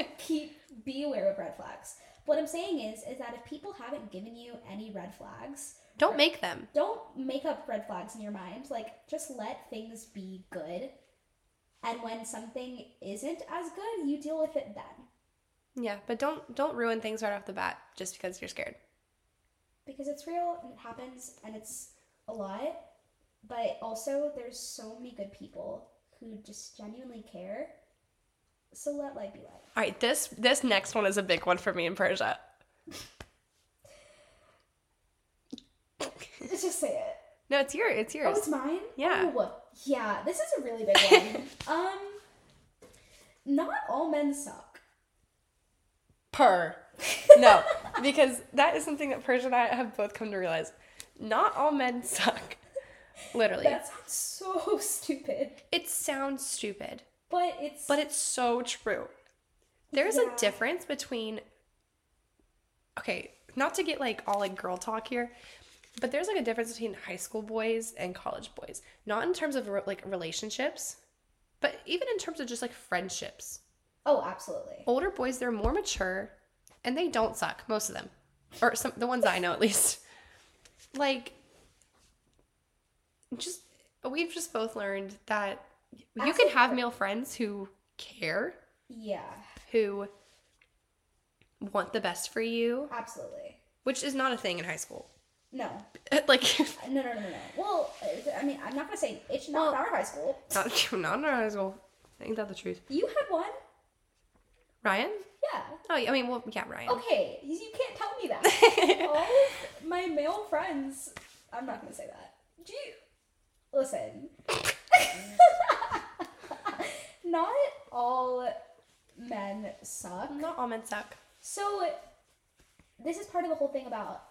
[LAUGHS] Keep be aware of red flags. What I'm saying is, is that if people haven't given you any red flags, don't make them don't make up red flags in your mind. Like, just let things be good. And when something isn't as good, you deal with it then. yeah but don't don't ruin things right off the bat just because you're scared Because it's real and it happens and it's a lot. But also, there's so many good people who just genuinely care. So let light be light. all right this this next one is a big one for me in persis [LAUGHS] Let's just say it. no it's your it's yours. Oh, it's mine? Yeah. Oh, yeah, this is a really big one. [LAUGHS] um, not all men suck. per no because that is something that persis and i have both come to realize not all men suck literally That sounds so stupid, it sounds stupid but it's but it's so true. There's Yeah. a difference between okay, not to get like all like girl talk here, but there's like a difference between high school boys and college boys. Not in terms of like relationships, but even in terms of just like friendships. oh, absolutely. Older boys, they're more mature and they don't suck, most of them. Or some the ones I know at least. Like just we've just both learned that you can have male friends who care Yeah, who want the best for you, absolutely. which is not a thing in high school. No, [LAUGHS] like, no, no, no, no. Well, I mean, I'm not gonna say it's not Well- our high school. not, [LAUGHS] not in our high school. Ain't that the truth? You had one. Ryan? Yeah. Oh, yeah, I mean, well, yeah, Ryan. Okay, you you can't tell me that. [LAUGHS] All of my male friends. I'm not gonna say that. Do you? listen. [LAUGHS] Not all men suck. Not all men suck. So, this is part of the whole thing about,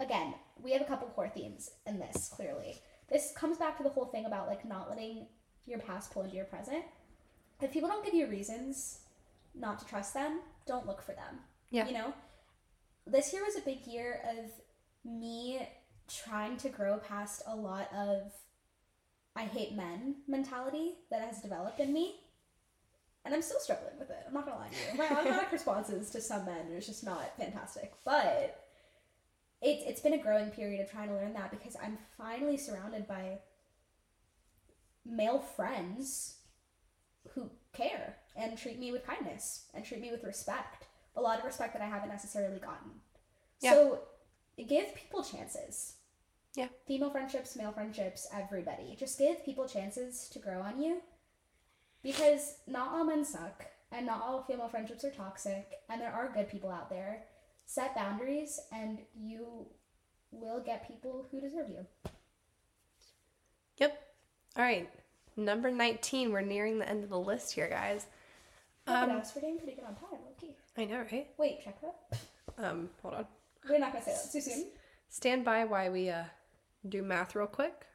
again, we have a couple core themes in this, clearly. This comes back to the whole thing about, like, not letting your past pull into your present. If people don't give you reasons not to trust them, don't look for them. Yeah. You know? This year was a big year of me trying to grow past a lot of I hate men mentality that has developed in me. And I'm still struggling with it. I'm not gonna lie to you. My automatic [LAUGHS] responses to some men is just not fantastic. But it's it's been a growing period of trying to learn that because I'm finally surrounded by male friends who care and treat me with kindness and treat me with respect. A lot of respect that I haven't necessarily gotten. Yeah. So give people chances. Yeah. Female friendships, male friendships, everybody. Just give people chances to grow on you. Because not all men suck, and not all female friendships are toxic, and there are good people out there. Set boundaries, and you will get people who deserve you. Yep. All right. Number 19. We're nearing the end of the list here, guys. Um, we're doing pretty good on time, okay. I know, right? Wait, check that. Um, hold on. We're not gonna say that too soon. Stand by while we uh do math real quick.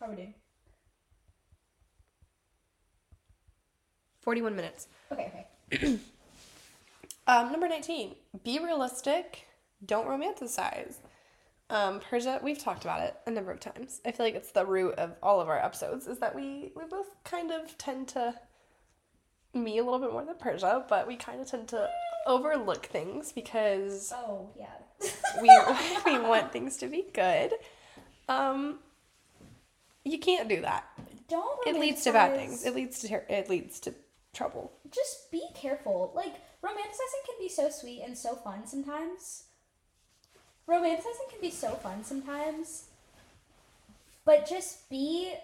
How are we doing? 41 minutes. Okay, okay. [CLEARS THROAT] Um, number 19. Be realistic. Don't romanticize. Um, Persis, we've talked about it a number of times. I feel like it's the root of all of our episodes is that we we both kind of tend to me a little bit more than Persis, but we kind of tend to overlook things because Oh, yeah. [LAUGHS] we [LAUGHS] we want things to be good. Um, you can't do that. Don't It leads to bad things. It leads to ter- it leads to trouble. Just be careful. Like, romanticizing can be so sweet and so fun sometimes. Romanticizing can be so fun sometimes. But just be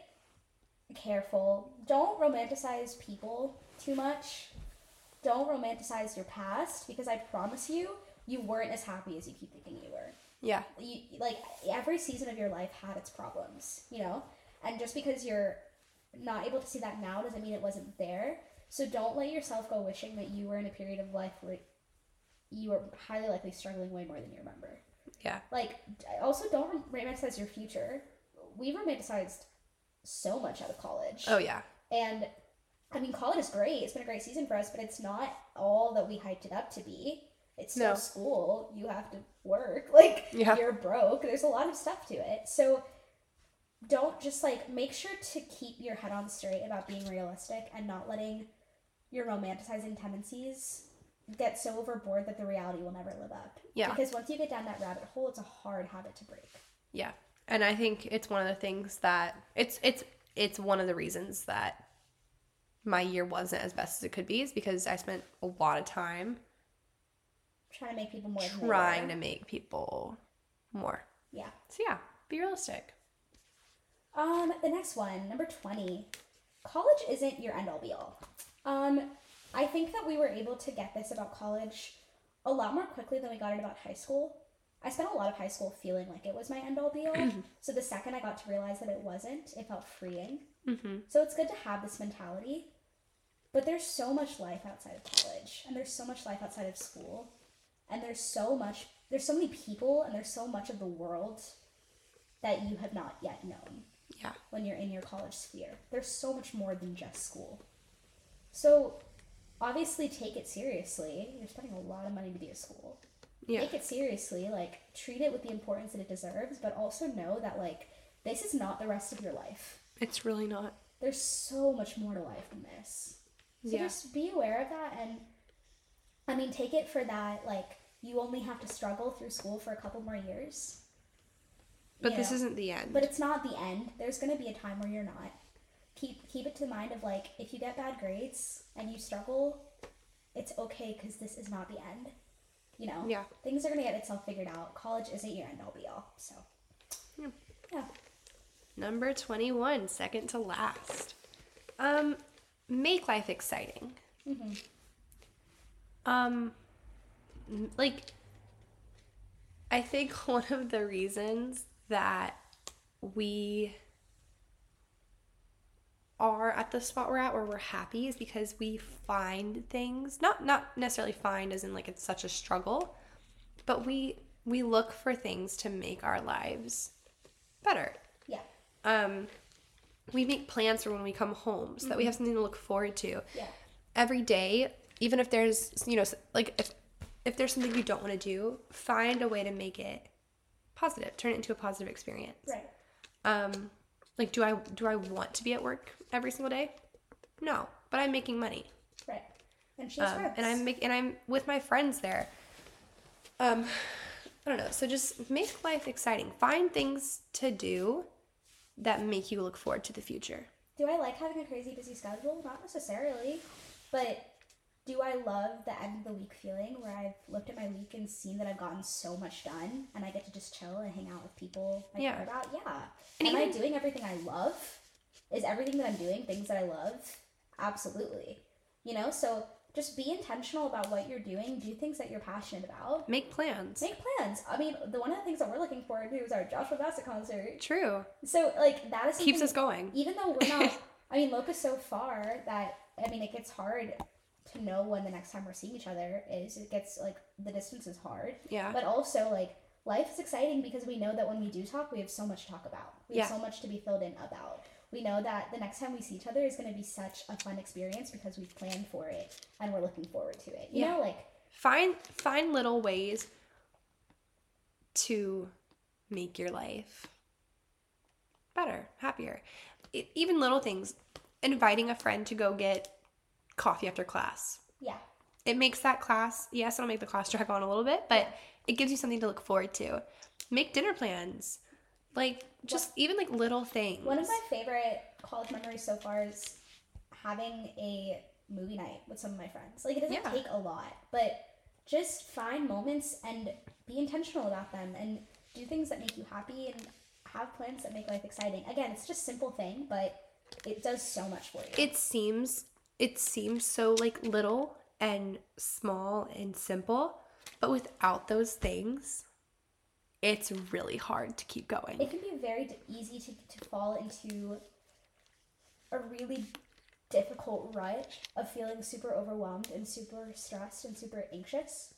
careful. Don't romanticize people too much. Don't romanticize your past because I promise you, you weren't as happy as you keep thinking you were. Yeah. you like every season of your life had its problems, you know? And just because you're not able to see that now doesn't mean it wasn't there. So don't let yourself go wishing that you were in a period of life where you were highly likely struggling way more than you remember. Yeah. Like also don't romanticize your future. We romanticized so much out of college. Oh yeah. And I mean, college is great. It's been a great season for us, but it's not all that we hyped it up to be. It's still No. school. You have to work. [LAUGHS] Like, Yeah. you're broke. There's a lot of stuff to it. So, don't just like make sure to keep your head on straight about being realistic and not letting your romanticizing tendencies get so overboard that the reality will never live up. Yeah. Because once you get down that rabbit hole, it's a hard habit to break. Yeah. And I think it's one of the things that it's it's it's one of the reasons that my year wasn't as best as it could be is because I spent a lot of time Trying to make people more trying to make people more. Yeah. So yeah, be realistic. Um, the next one, number 20. College isn't your end all be all. Um, I think that we were able to get this about college a lot more quickly than we got it about high school. I spent a lot of high school feeling like it was my end all be all. so the second I got to realize that it wasn't, it felt freeing. Mm-hmm. So it's good to have this mentality. But there's so much life outside of college, and there's so much life outside of school, and there's so much, there's so many people, and there's so much of the world that you have not yet known Yeah. when you're in your college sphere. There's so much more than just school. So, obviously, take it seriously. You're spending a lot of money to be at school. Yeah. Take it seriously. Like, treat it with the importance that it deserves, but also know that, like, this is not the rest of your life. It's really not. There's so much more to life than this. So Yeah. just be aware of that and I mean take it for that like you only have to struggle through school for a couple more years. But You this know? isn't the end. But it's not the end. There's going to be a time where you're not. Keep keep it to the mind of like if you get bad grades and you struggle, it's okay cuz this is not the end. You know. Yeah. Things are going to get itself figured out. College isn't your end all be all. So. Yeah. Yeah. Number 21, second to last. Um, make life exciting. Mm-hmm. Um, like, I think [LAUGHS] one of the reasons that we are at the spot we're at where we're happy is because we find things not not necessarily find as in like it's such a struggle but we we look for things to make our lives better Yeah. um we make plans for when we come home so that we have something to look forward to Yeah. every day even if there's you know like if if there's something you don't want to do find a way to make it positive turn it into a positive experience Right. um like do i do i want to be at work every single day? No but i'm making money. Right. And she's um, and i'm make, and i'm with my friends there. Um i don't know. So just make life exciting. Find things to do that make you look forward to the future. Do I like having a crazy busy schedule? Not necessarily. But do I love the end of the week feeling where I've looked at my week and seen that I've gotten so much done and I get to just chill and hang out with people I Yeah. care about? Yeah. And Am I doing everything I love? Is everything that I'm doing things that I love? Absolutely. You know, so just be intentional about what you're doing, do things that you're passionate about. make plans Make plans. I mean, the one of the things that we're looking forward to is our Joshua Bassett concert. true So, like, that is keeps us going even though we're not [LAUGHS] i mean loka's so far that i mean it gets hard to know when the next time we're seeing each other is it gets like the distance is hard. Yeah. But also like life is exciting because we know that when we do talk we have so much to talk about. We have so much to be filled in about. We know that the next time we see each other is going to be such a fun experience because we've planned for it and we're looking forward to it. You Yeah. know like find find little ways to make your life better happier. E- even little things. Inviting a friend to go get coffee after class yeah it makes that class yes it'll make the class drag on a little bit but it gives you something to look forward to make dinner plans like just even like little things One of my favorite college memories so far is having a movie night with some of my friends. Like it doesn't Yeah. take a lot, but just find moments and be intentional about them and do things that make you happy and have plans that make life exciting. Again, it's just simple thing, but it does so much for you. it seems it seems so like little and small and simple but without those things it's really hard to keep going it can be very d- easy to, to fall into a really difficult rut of feeling super overwhelmed and super stressed and super anxious.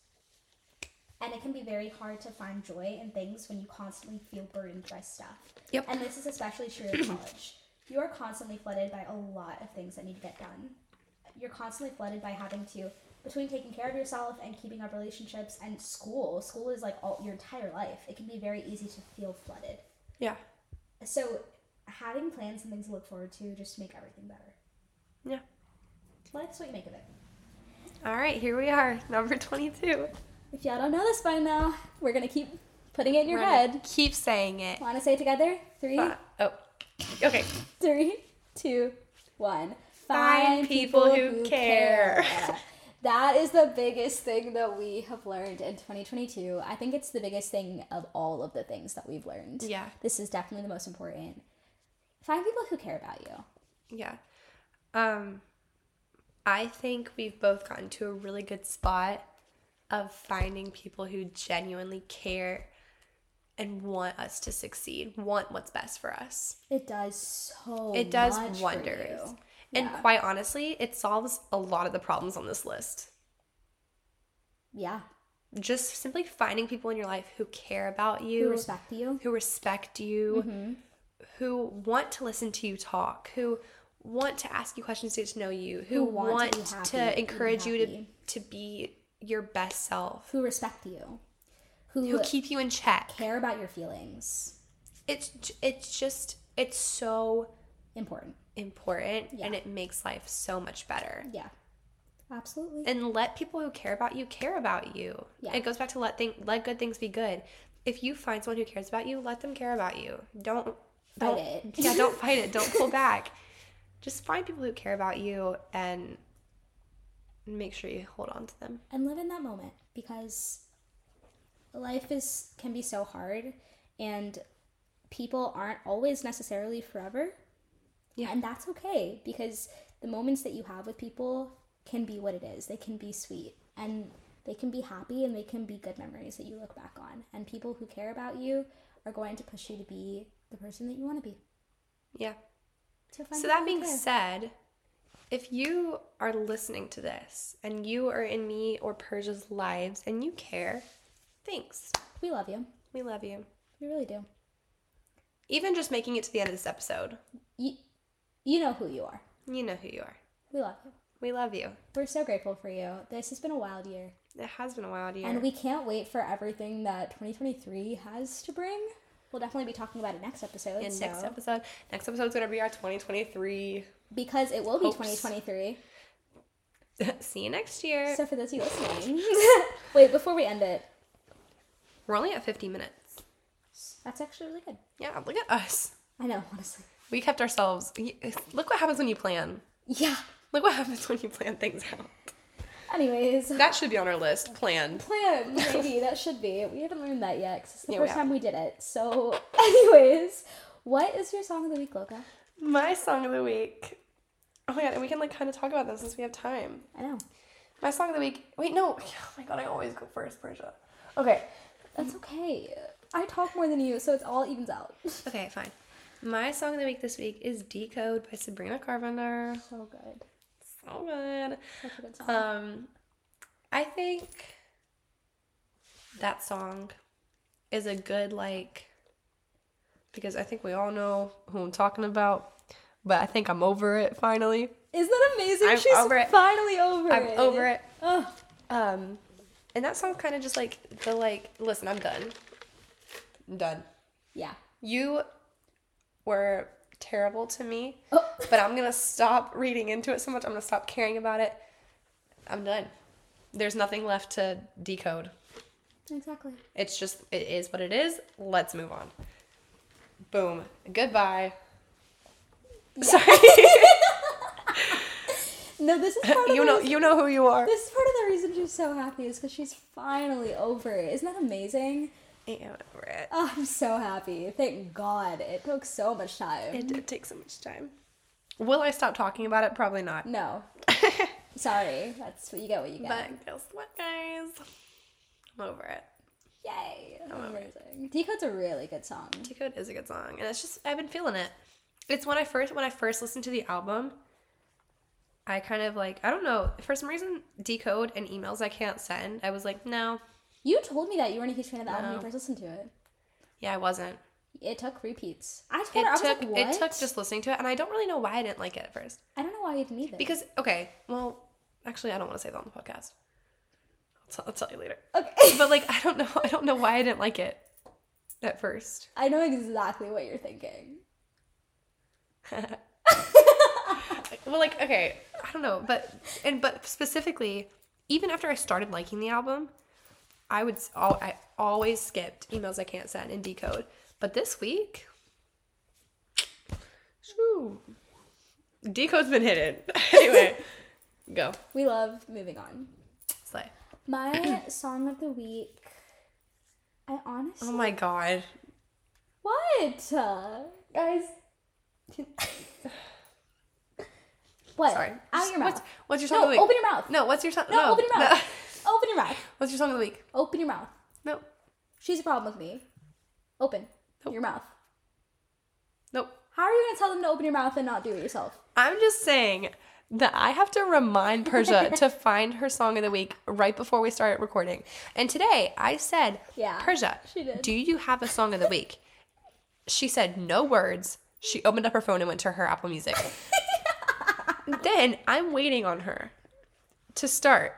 And it can be very hard to find joy in things when you constantly feel burdened by stuff. Yep. And this is especially true in college. You are constantly flooded by a lot of things that need to get done. You're constantly flooded by having to, between taking care of yourself and keeping up relationships and school, school is like all your entire life. It can be very easy to feel flooded. yeah So having plans and things to look forward to just make everything better. yeah Life's what you make of it. all right here we are number 22 If y'all don't know this by now, we're gonna keep putting it in your We're head. keep saying it Want to say it together? Three, oh okay [LAUGHS] three, two, one. Find people who care. [LAUGHS] That is the biggest thing that we have learned in 2022. I think it's the biggest thing of all of the things that we've learned. yeah This is definitely the most important. Find people who care about you. Yeah. Um I think we've both gotten to a really good spot of finding people who genuinely care and want us to succeed, want what's best for us. It does so It does wonders. And Yeah. quite honestly, it solves a lot of the problems on this list. Yeah. Just simply finding people in your life who care about you, Who respect you. who respect you, Mm-hmm. who want to listen to you talk, who want to ask you questions to get to know you, who, Who want want, to happy to, encourage you to, to be your best self, Who respect you. Who, who keep you in check. care about your feelings. It's it's just it's so Important. Important and it makes life so much better. Yeah. Absolutely. And let people who care about you care about you. Yeah. It goes back to let thing let good things be good. If you find someone who cares about you, let them care about you. Don't Fight don't- it. [LAUGHS] yeah, don't fight it. Don't pull [LAUGHS] back. Just find people who care about you and make sure you hold on to them. and live in that moment because life is can be so hard and people aren't always necessarily forever. Yeah. And that's okay because the moments that you have with people can be what it is. They can be sweet. And they can be happy and they can be good memories that you look back on. And people who care about you are going to push you to be the person that you want to be. Yeah. So, So that being care. said, if you are listening to this and you are in me or Persis's lives and you care, thanks. we love you. We love you. We really do. Even just making it to the end of this episode, You, you know who you are. you know who you are. We love you. We love you. We're so grateful for you. This has been a wild year. It has been a wild year. And we can't wait for everything that 2023 has to bring. We'll definitely be talking about it next episode. in so- next episode, next episode's gonna be our 2023. Because it will be Hopes. 2023. [LAUGHS] See you next year. So for those of you listening, [LAUGHS] wait, before we end it, We're only at 50 minutes. that's actually really good. Yeah, look at us. I know, honestly. We kept ourselves. Look what happens when you plan. Yeah. Look what happens when you plan things out. Anyways, That should be on our list. Planned. plan [LAUGHS] maybe that should be. We haven't learned that yet 'cause it's the Yeah, we first time we did it. So, [LAUGHS] anyways, what is your song of the week, Loka? My song of the week. Oh my god, and we can like kind of talk about this since we have time. I know My song of the week. Wait, no. [SIGHS] Oh my god, I always go first, Persis. Okay. that's okay. I talk more than you, so it's all evens out. [LAUGHS] Okay, fine. My song of the week this week is Decode by Sabrina Carpenter. So good. So good. Such a good song. Um, I think that song is a good like because I think we all know who I'm talking about, but I think I'm over it finally. Isn't that amazing? I'm She's over it. finally over I'm it. over it. Oh, Um, and that song kind of just like the like, listen, I'm done. I'm done. yeah. You were terrible to me, Oh. but I'm gonna stop reading into it so much. I'm gonna stop caring about it. I'm done. There's nothing left to decode. Exactly. It's just it is what it is. Let's move on. Boom. Goodbye. Sorry. [LAUGHS] No, this is part of you the know reason- you know who you are. This is part of the reason she's so happy is because she's finally over it. Isn't that amazing? Yeah, over it. Oh, I'm so happy. Thank God. It took so much time. It did take so much time. Will I stop talking about it? Probably not. no. [LAUGHS] Sorry. That's what you get what you get. But guess what, guys? I'm over it. Yay. I'm over it. Amazing. Decode's a really good song. Decode is a good song, and it's just I've been feeling it. It's when I first when I first listened to the album, I kind of like I don't know for some reason Decode and emails I can't send. I was like, no, You told me that you weren't a huge fan of the album when you first listened to it. yeah, I wasn't. It took repeats. I told It her, I was took like, what? it took just listening to it, and I don't really know why I didn't like it at first. I don't know why you didn't either. Because okay, well, actually, I don't want to say that on the podcast. I'll, t- I'll tell you later. okay. But like, I don't know. [LAUGHS] I don't know why I didn't like it at first. I know exactly what you're thinking. [LAUGHS] [LAUGHS] well like okay i don't know but and but specifically even after i started liking the album i would s- al- i always skipped emails i can't send and decode but this week shoo, decode's been hidden [LAUGHS] anyway go We love moving on. slay My [CLEARS THROAT] song of the week. I honestly. oh my god What? Uh, guys. what? sorry Out of your what's, mouth. what's your song No, of the week open your mouth. no what's your song No, open your no. mouth. [LAUGHS] Open your mouth. what's your song of the week Open your mouth. Nope. She's a problem with me. Open Nope. your mouth. nope How are you gonna tell them to open your mouth and not do it yourself? I'm just saying that I have to remind Persis [LAUGHS] to find her song of the week right before we start recording. And today I said, Yeah, Persis, do you have a song of the week? She said no words. She opened up her phone and went to her Apple Music. [LAUGHS] then I'm waiting on her to start.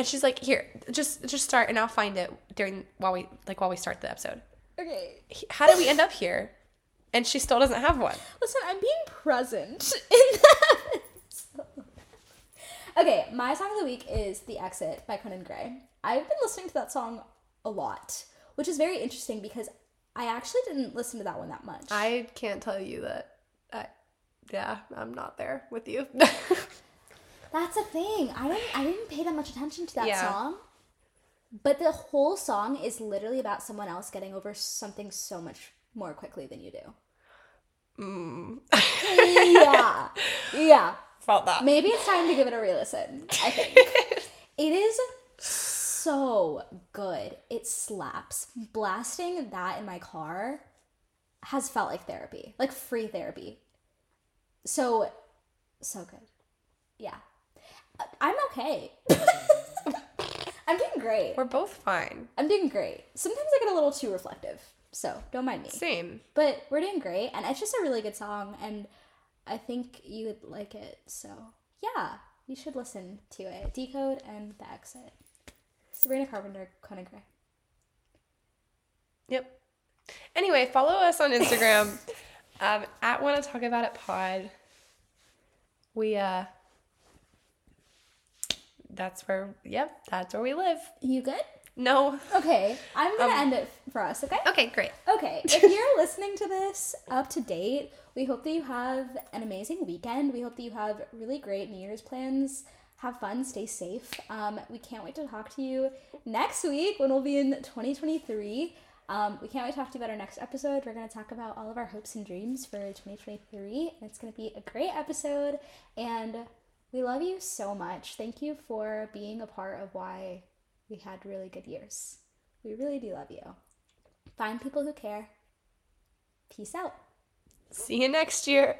And she's like, "Here, just just start and I'll find it during while we like while we start the episode." Okay. How did we end up here? And she still doesn't have one. Listen, I'm being present [LAUGHS] in that. okay, my song of the week is "The Exit" by Conan Gray. I've been listening to that song a lot, which is very interesting because I actually didn't listen to that one that much. I can't tell you that. I, yeah, I'm not there with you. [LAUGHS] That's a thing. I didn't. I didn't pay that much attention to that Yeah. song. But the whole song is literally about someone else getting over something so much more quickly than you do. Mm. yeah, yeah. [LAUGHS] Felt that. Maybe it's time to give it a re-listen. I think [LAUGHS] it is so good. It slaps. Blasting that in my car has felt like therapy, like free therapy. So, so good. Yeah. I'm okay. [LAUGHS] I'm doing great. We're both fine. I'm doing great. Sometimes I get a little too reflective, so don't mind me. Same. But we're doing great, and it's just a really good song, and I think you would like it. So yeah, you should listen to it. Decode and the Exit. Sabrina Carpenter, Conan Gray. Yep. Anyway, follow us on Instagram [LAUGHS] um, at Wanna Talk About It Pod. We uh, that's where. Yep, that's where we live. You good? No. Okay, I'm gonna end it for us. Okay. Okay, great. Okay, if [LAUGHS] you're listening to this up to date, we hope that you have an amazing weekend. We hope that you have really great New Year's plans. Have fun, stay safe. Um, we can't wait to talk to you next week when we'll be in 2023. Um, we can't wait to talk to you about our next episode. We're going to talk about all of our hopes and dreams for 2023. And it's going to be a great episode. And we love you so much. Thank you for being a part of why we had really good years. We really do love you. Find people who care. Peace out. See you next year.